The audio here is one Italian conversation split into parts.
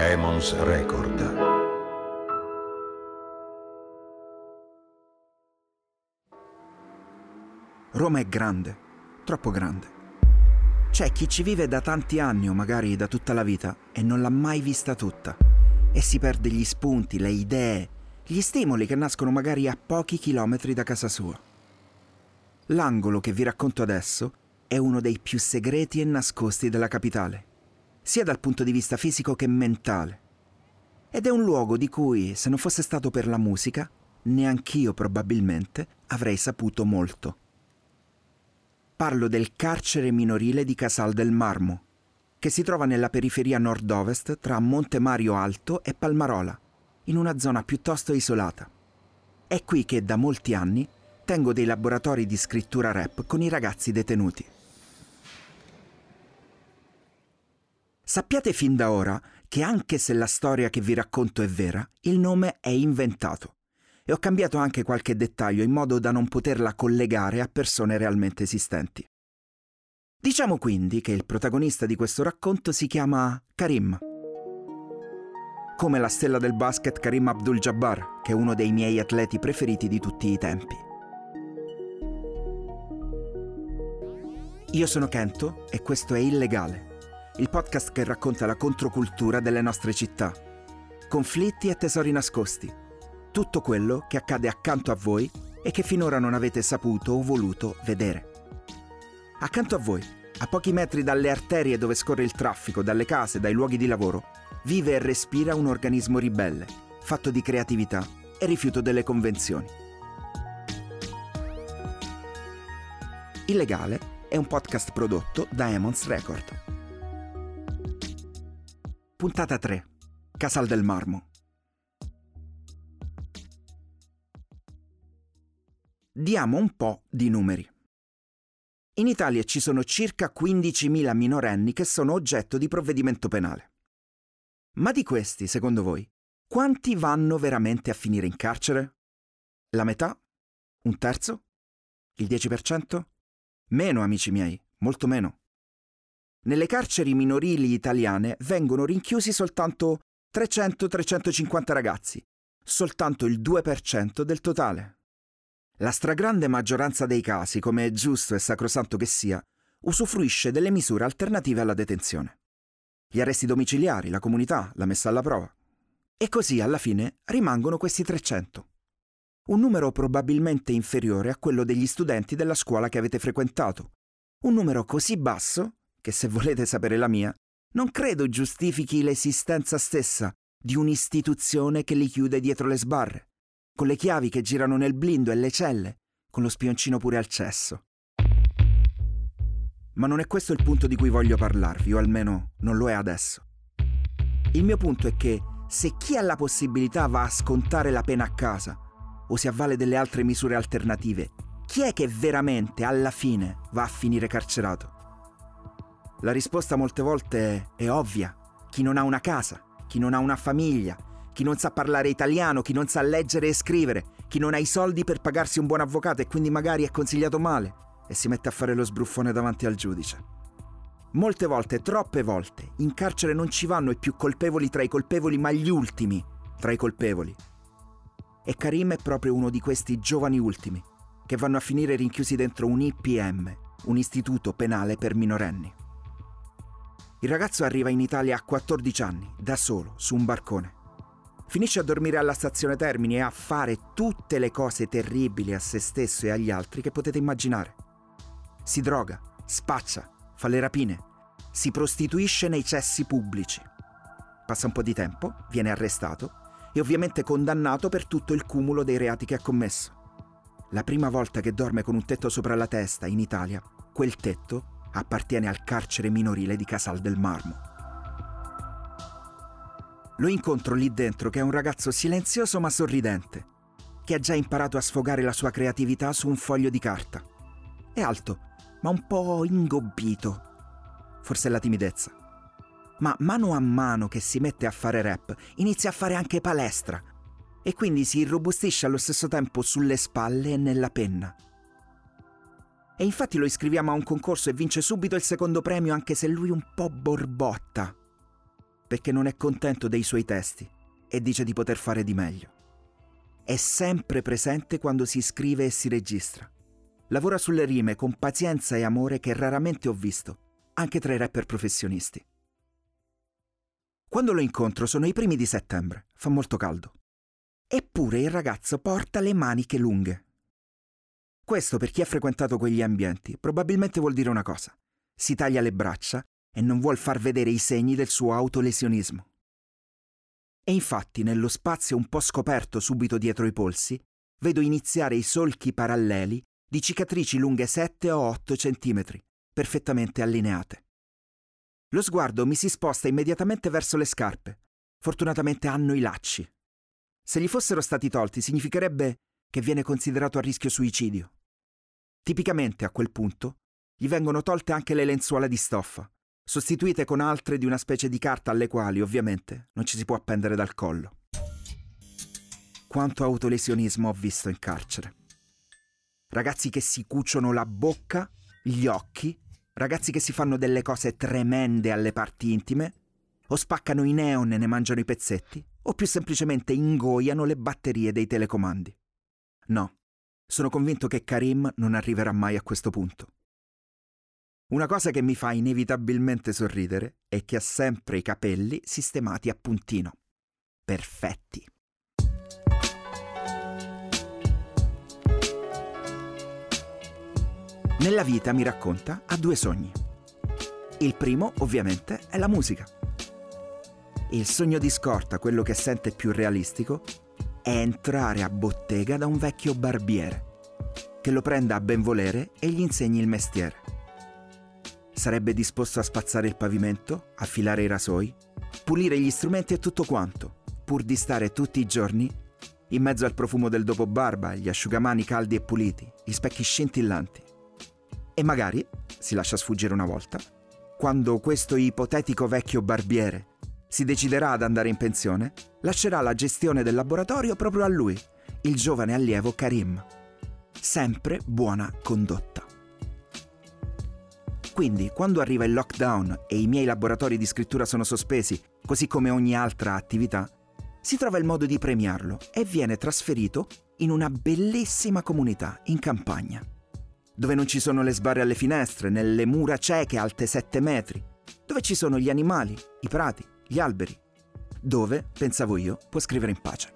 Emons Record. Roma è grande, troppo grande. C'è chi ci vive da tanti anni o magari da tutta la vita e non l'ha mai vista tutta e si perde gli spunti, le idee, gli stimoli che nascono magari a pochi chilometri da casa sua. L'angolo che vi racconto adesso è uno dei più segreti e nascosti della capitale, sia dal punto di vista fisico che mentale. Ed è un luogo di cui, se non fosse stato per la musica, neanch'io probabilmente avrei saputo molto. Parlo del carcere minorile di Casal del Marmo, che si trova nella periferia nord-ovest tra Monte Mario Alto e Palmarola, in una zona piuttosto isolata. È qui che da molti anni tengo dei laboratori di scrittura rap con i ragazzi detenuti. Sappiate fin da ora che anche se la storia che vi racconto è vera, il nome è inventato e ho cambiato anche qualche dettaglio in modo da non poterla collegare a persone realmente esistenti. Diciamo quindi che il protagonista di questo racconto si chiama Karim. Come la stella del basket Karim Abdul-Jabbar, che è uno dei miei atleti preferiti di tutti i tempi. Io sono Kento e questo è Illegale, il podcast che racconta la controcultura delle nostre città. Conflitti e tesori nascosti tutto quello che accade accanto a voi e che finora non avete saputo o voluto vedere. Accanto a voi, a pochi metri dalle arterie dove scorre il traffico, dalle case, dai luoghi di lavoro, vive e respira un organismo ribelle, fatto di creatività e rifiuto delle convenzioni. Illegale è un podcast prodotto da Emons Record. Puntata 3. Casal del Marmo. Diamo un po' di numeri. In Italia ci sono circa 15.000 minorenni che sono oggetto di provvedimento penale. Ma di questi, secondo voi, quanti vanno veramente a finire in carcere? La metà? Un terzo? Il 10%? Meno, amici miei, molto meno. Nelle carceri minorili italiane vengono rinchiusi soltanto 300-350 ragazzi, soltanto il 2% del totale. La stragrande maggioranza dei casi, come è giusto e sacrosanto che sia, usufruisce delle misure alternative alla detenzione. Gli arresti domiciliari, la comunità, la messa alla prova. E così alla fine rimangono questi 300. Un numero probabilmente inferiore a quello degli studenti della scuola che avete frequentato. Un numero così basso che, se volete sapere la mia, non credo giustifichi l'esistenza stessa di un'istituzione che li chiude dietro le sbarre con le chiavi che girano nel blindo e le celle, con lo spioncino pure al cesso. Ma non è questo il punto di cui voglio parlarvi, o almeno non lo è adesso. Il mio punto è che se chi ha la possibilità va a scontare la pena a casa o si avvale delle altre misure alternative, chi è che veramente alla fine va a finire carcerato? La risposta molte volte è ovvia. Chi non ha una casa, chi non ha una famiglia, chi non sa parlare italiano, chi non sa leggere e scrivere, chi non ha i soldi per pagarsi un buon avvocato e quindi magari è consigliato male e si mette a fare lo sbruffone davanti al giudice. Molte volte, troppe volte, in carcere non ci vanno i più colpevoli tra i colpevoli, ma gli ultimi tra i colpevoli. E Karim è proprio uno di questi giovani ultimi, che vanno a finire rinchiusi dentro un IPM, un istituto penale per minorenni. Il ragazzo arriva in Italia a 14 anni, da solo, su un barcone finisce a dormire alla stazione Termini e a fare tutte le cose terribili a se stesso e agli altri che potete immaginare. Si droga, spaccia, fa le rapine, si prostituisce nei cessi pubblici. Passa un po' di tempo, viene arrestato e ovviamente condannato per tutto il cumulo dei reati che ha commesso. La prima volta che dorme con un tetto sopra la testa in Italia, quel tetto appartiene al carcere minorile di Casal del Marmo. Lo incontro lì dentro che è un ragazzo silenzioso ma sorridente, che ha già imparato a sfogare la sua creatività su un foglio di carta. È alto, ma un po' ingobbito. Forse è la timidezza. Ma mano a mano che si mette a fare rap, inizia a fare anche palestra e quindi si irrobustisce allo stesso tempo sulle spalle e nella penna. E infatti lo iscriviamo a un concorso e vince subito il secondo premio anche se lui un po' borbotta, perché non è contento dei suoi testi e dice di poter fare di meglio. È sempre presente quando si scrive e si registra. Lavora sulle rime con pazienza e amore che raramente ho visto, anche tra i rapper professionisti. Quando lo incontro sono i primi di settembre, fa molto caldo. Eppure il ragazzo porta le maniche lunghe. Questo per chi ha frequentato quegli ambienti probabilmente vuol dire una cosa. Si taglia le braccia e non vuol far vedere i segni del suo autolesionismo. E infatti nello spazio un po' scoperto subito dietro i polsi, vedo iniziare i solchi paralleli di cicatrici lunghe 7 o 8 centimetri, perfettamente allineate. Lo sguardo mi si sposta immediatamente verso le scarpe. Fortunatamente hanno i lacci. Se gli fossero stati tolti significherebbe che viene considerato a rischio suicidio. Tipicamente a quel punto gli vengono tolte anche le lenzuola di stoffa, sostituite con altre di una specie di carta alle quali, ovviamente, non ci si può appendere dal collo. Quanto autolesionismo ho visto in carcere. Ragazzi che si cuciono la bocca, gli occhi ragazzi che si fanno delle cose tremende alle parti intime, o spaccano i neon e ne mangiano i pezzetti, o più semplicemente ingoiano le batterie dei telecomandi. No, sono convinto che Karim non arriverà mai a questo punto. Una cosa che mi fa inevitabilmente sorridere è che ha sempre i capelli sistemati a puntino. Perfetti. Nella vita, mi racconta, ha due sogni. Il primo, ovviamente, è la musica. Il sogno di scorta, quello che sente più realistico, è entrare a bottega da un vecchio barbiere, che lo prenda a benvolere e gli insegni il mestiere. Sarebbe disposto a spazzare il pavimento, affilare i rasoi, pulire gli strumenti e tutto quanto, pur di stare tutti i giorni in mezzo al profumo del dopo barba, gli asciugamani caldi e puliti, gli specchi scintillanti. E magari, si lascia sfuggire una volta, quando questo ipotetico vecchio barbiere si deciderà ad andare in pensione, lascerà la gestione del laboratorio proprio a lui, il giovane allievo Karim. Sempre buona condotta. Quindi, quando arriva il lockdown e i miei laboratori di scrittura sono sospesi, così come ogni altra attività, si trova il modo di premiarlo e viene trasferito in una bellissima comunità in campagna dove non ci sono le sbarre alle finestre, nelle mura cieche alte 7 metri, dove ci sono gli animali, i prati, gli alberi, dove, pensavo io, può scrivere in pace.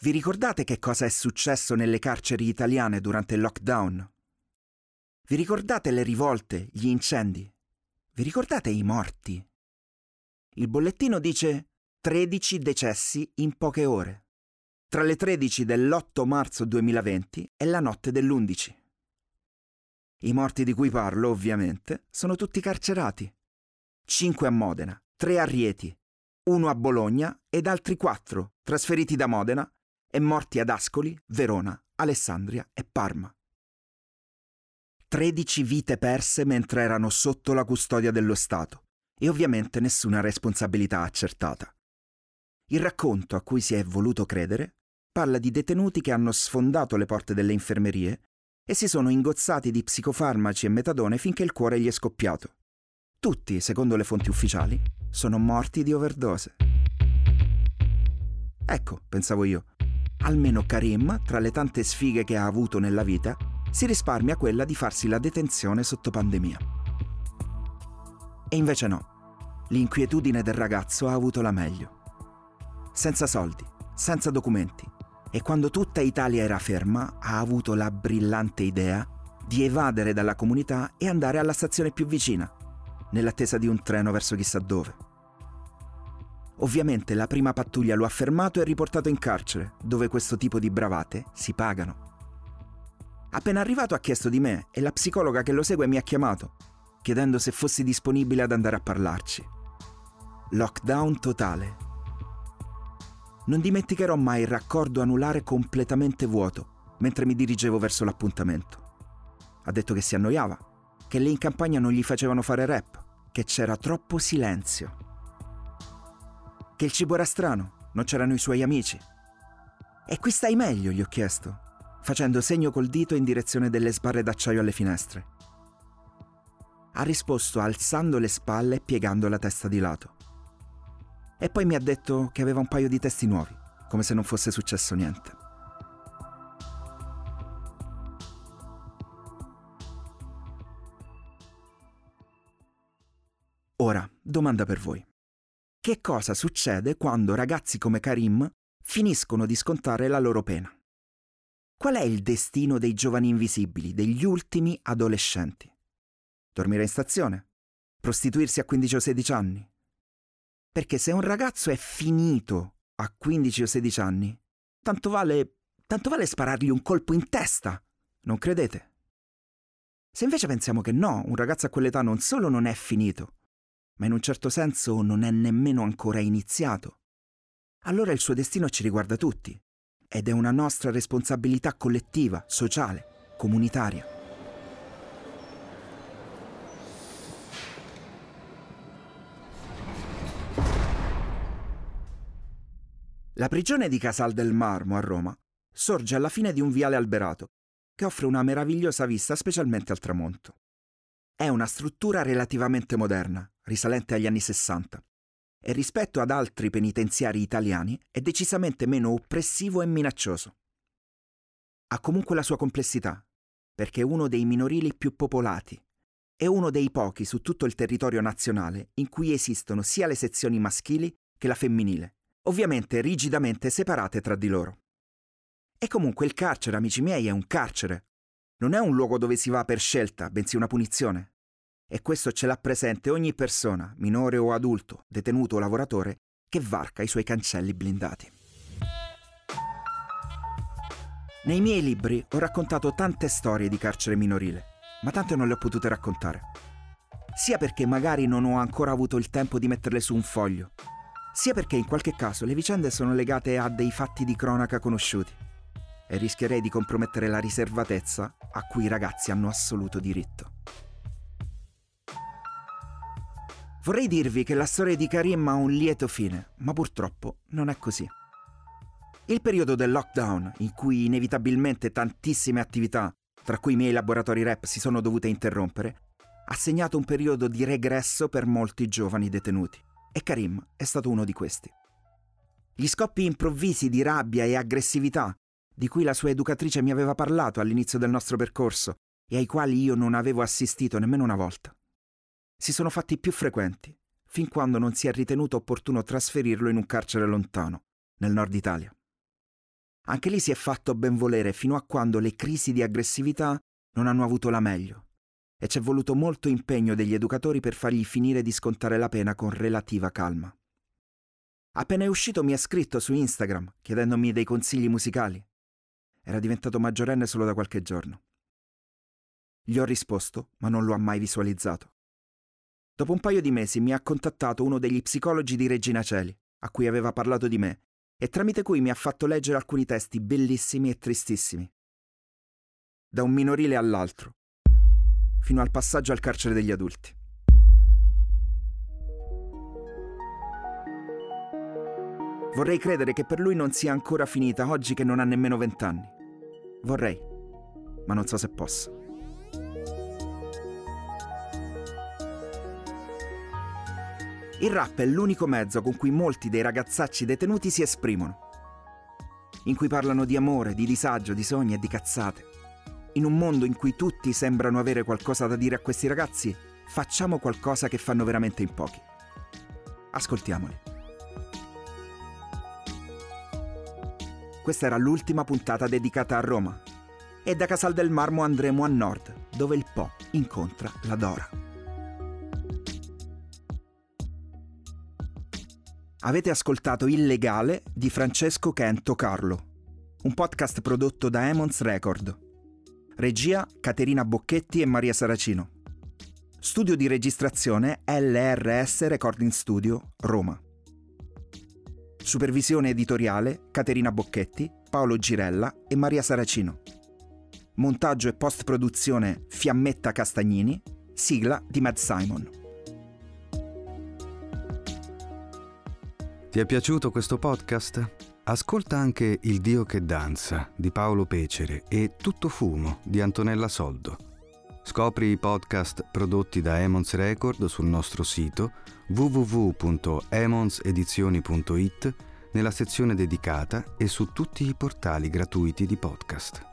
Vi ricordate che cosa è successo nelle carceri italiane durante il lockdown? Vi ricordate le rivolte, gli incendi? Vi ricordate i morti? Il bollettino dice 13 decessi in poche ore tra le 13 dell'8 marzo 2020 e la notte dell'11. I morti di cui parlo, ovviamente, sono tutti carcerati. Cinque a Modena, tre a Rieti, uno a Bologna ed altri quattro trasferiti da Modena e morti ad Ascoli, Verona, Alessandria e Parma. 13 vite perse mentre erano sotto la custodia dello Stato e ovviamente nessuna responsabilità accertata. Il racconto a cui si è voluto credere parla di detenuti che hanno sfondato le porte delle infermerie e si sono ingozzati di psicofarmaci e metadone finché il cuore gli è scoppiato. Tutti, secondo le fonti ufficiali, sono morti di overdose. Ecco, pensavo io, almeno Karim, tra le tante sfighe che ha avuto nella vita, si risparmia quella di farsi la detenzione sotto pandemia. E invece no, l'inquietudine del ragazzo ha avuto la meglio. Senza soldi, senza documenti, e quando tutta Italia era ferma ha avuto la brillante idea di evadere dalla comunità e andare alla stazione più vicina, nell'attesa di un treno verso chissà dove. Ovviamente la prima pattuglia lo ha fermato e riportato in carcere, dove questo tipo di bravate si pagano. Appena arrivato ha chiesto di me e la psicologa che lo segue mi ha chiamato, chiedendo se fossi disponibile ad andare a parlarci. Lockdown totale. Non dimenticherò mai il raccordo anulare completamente vuoto mentre mi dirigevo verso l'appuntamento. Ha detto che si annoiava, che lì in campagna non gli facevano fare rap, che c'era troppo silenzio. Che il cibo era strano, non c'erano i suoi amici. E qui stai meglio, gli ho chiesto, facendo segno col dito in direzione delle sbarre d'acciaio alle finestre. Ha risposto alzando le spalle e piegando la testa di lato. E poi mi ha detto che aveva un paio di testi nuovi, come se non fosse successo niente. Ora, domanda per voi. Che cosa succede quando ragazzi come Karim finiscono di scontare la loro pena? Qual è il destino dei giovani invisibili, degli ultimi adolescenti? Dormire in stazione? Prostituirsi a 15 o 16 anni? Perché se un ragazzo è finito a 15 o 16 anni, tanto vale, tanto vale sparargli un colpo in testa, non credete? Se invece pensiamo che no, un ragazzo a quell'età non solo non è finito, ma in un certo senso non è nemmeno ancora iniziato, allora il suo destino ci riguarda tutti ed è una nostra responsabilità collettiva, sociale, comunitaria. La prigione di Casal del Marmo a Roma sorge alla fine di un viale alberato che offre una meravigliosa vista specialmente al tramonto. È una struttura relativamente moderna, risalente agli anni 60, e rispetto ad altri penitenziari italiani è decisamente meno oppressivo e minaccioso. Ha comunque la sua complessità, perché è uno dei minorili più popolati e uno dei pochi su tutto il territorio nazionale in cui esistono sia le sezioni maschili che la femminile, ovviamente rigidamente separate tra di loro. E comunque il carcere, amici miei, è un carcere. Non è un luogo dove si va per scelta, bensì una punizione e questo ce l'ha presente ogni persona, minore o adulto, detenuto o lavoratore, che varca i suoi cancelli blindati. Nei miei libri ho raccontato tante storie di carcere minorile, ma tante non le ho potute raccontare. Sia perché magari non ho ancora avuto il tempo di metterle su un foglio, sia perché in qualche caso le vicende sono legate a dei fatti di cronaca conosciuti e rischierei di compromettere la riservatezza a cui i ragazzi hanno assoluto diritto. Vorrei dirvi che la storia di Karim ha un lieto fine, ma purtroppo non è così. Il periodo del lockdown, in cui inevitabilmente tantissime attività, tra cui i miei laboratori rap, si sono dovute interrompere, ha segnato un periodo di regresso per molti giovani detenuti. E Karim è stato uno di questi. Gli scoppi improvvisi di rabbia e aggressività, di cui la sua educatrice mi aveva parlato all'inizio del nostro percorso e ai quali io non avevo assistito nemmeno una volta, si sono fatti più frequenti, fin quando non si è ritenuto opportuno trasferirlo in un carcere lontano, nel nord Italia. Anche lì si è fatto ben volere fino a quando le crisi di aggressività non hanno avuto la meglio e c'è voluto molto impegno degli educatori per fargli finire di scontare la pena con relativa calma. Appena è uscito mi ha scritto su Instagram chiedendomi dei consigli musicali. Era diventato maggiorenne solo da qualche giorno. Gli ho risposto, ma non lo ha mai visualizzato. Dopo un paio di mesi mi ha contattato uno degli psicologi di Regina Celi, a cui aveva parlato di me, e tramite cui mi ha fatto leggere alcuni testi bellissimi e tristissimi. Da un minorile all'altro, fino al passaggio al carcere degli adulti. Vorrei credere che per lui non sia ancora finita oggi che non ha nemmeno vent'anni. Vorrei, ma non so se posso. Il rap è l'unico mezzo con cui molti dei ragazzacci detenuti si esprimono. In cui parlano di amore, di disagio, di sogni e di cazzate. In un mondo in cui tutti sembrano avere qualcosa da dire a questi ragazzi, facciamo qualcosa che fanno veramente in pochi. Ascoltiamoli. Questa era l'ultima puntata dedicata a Roma. E da Casal del Marmo andremo a nord, dove il Po incontra la Dora. Avete ascoltato Illegale di Francesco Kento Carlo, un podcast prodotto da Emons Record. Regia Caterina Bocchetti e Maria Saracino. Studio di registrazione LRS Recording Studio, Roma. Supervisione editoriale Caterina Bocchetti, Paolo Girella e Maria Saracino. Montaggio e post-produzione Fiammetta Castagnini, sigla di Matt Simon. Ti è piaciuto questo podcast? Ascolta anche Il Dio che danza di Paolo Pecere e Tutto fumo di Antonella Soldo. Scopri i podcast prodotti da Emons Record sul nostro sito www.emonsedizioni.it nella sezione dedicata e su tutti i portali gratuiti di podcast.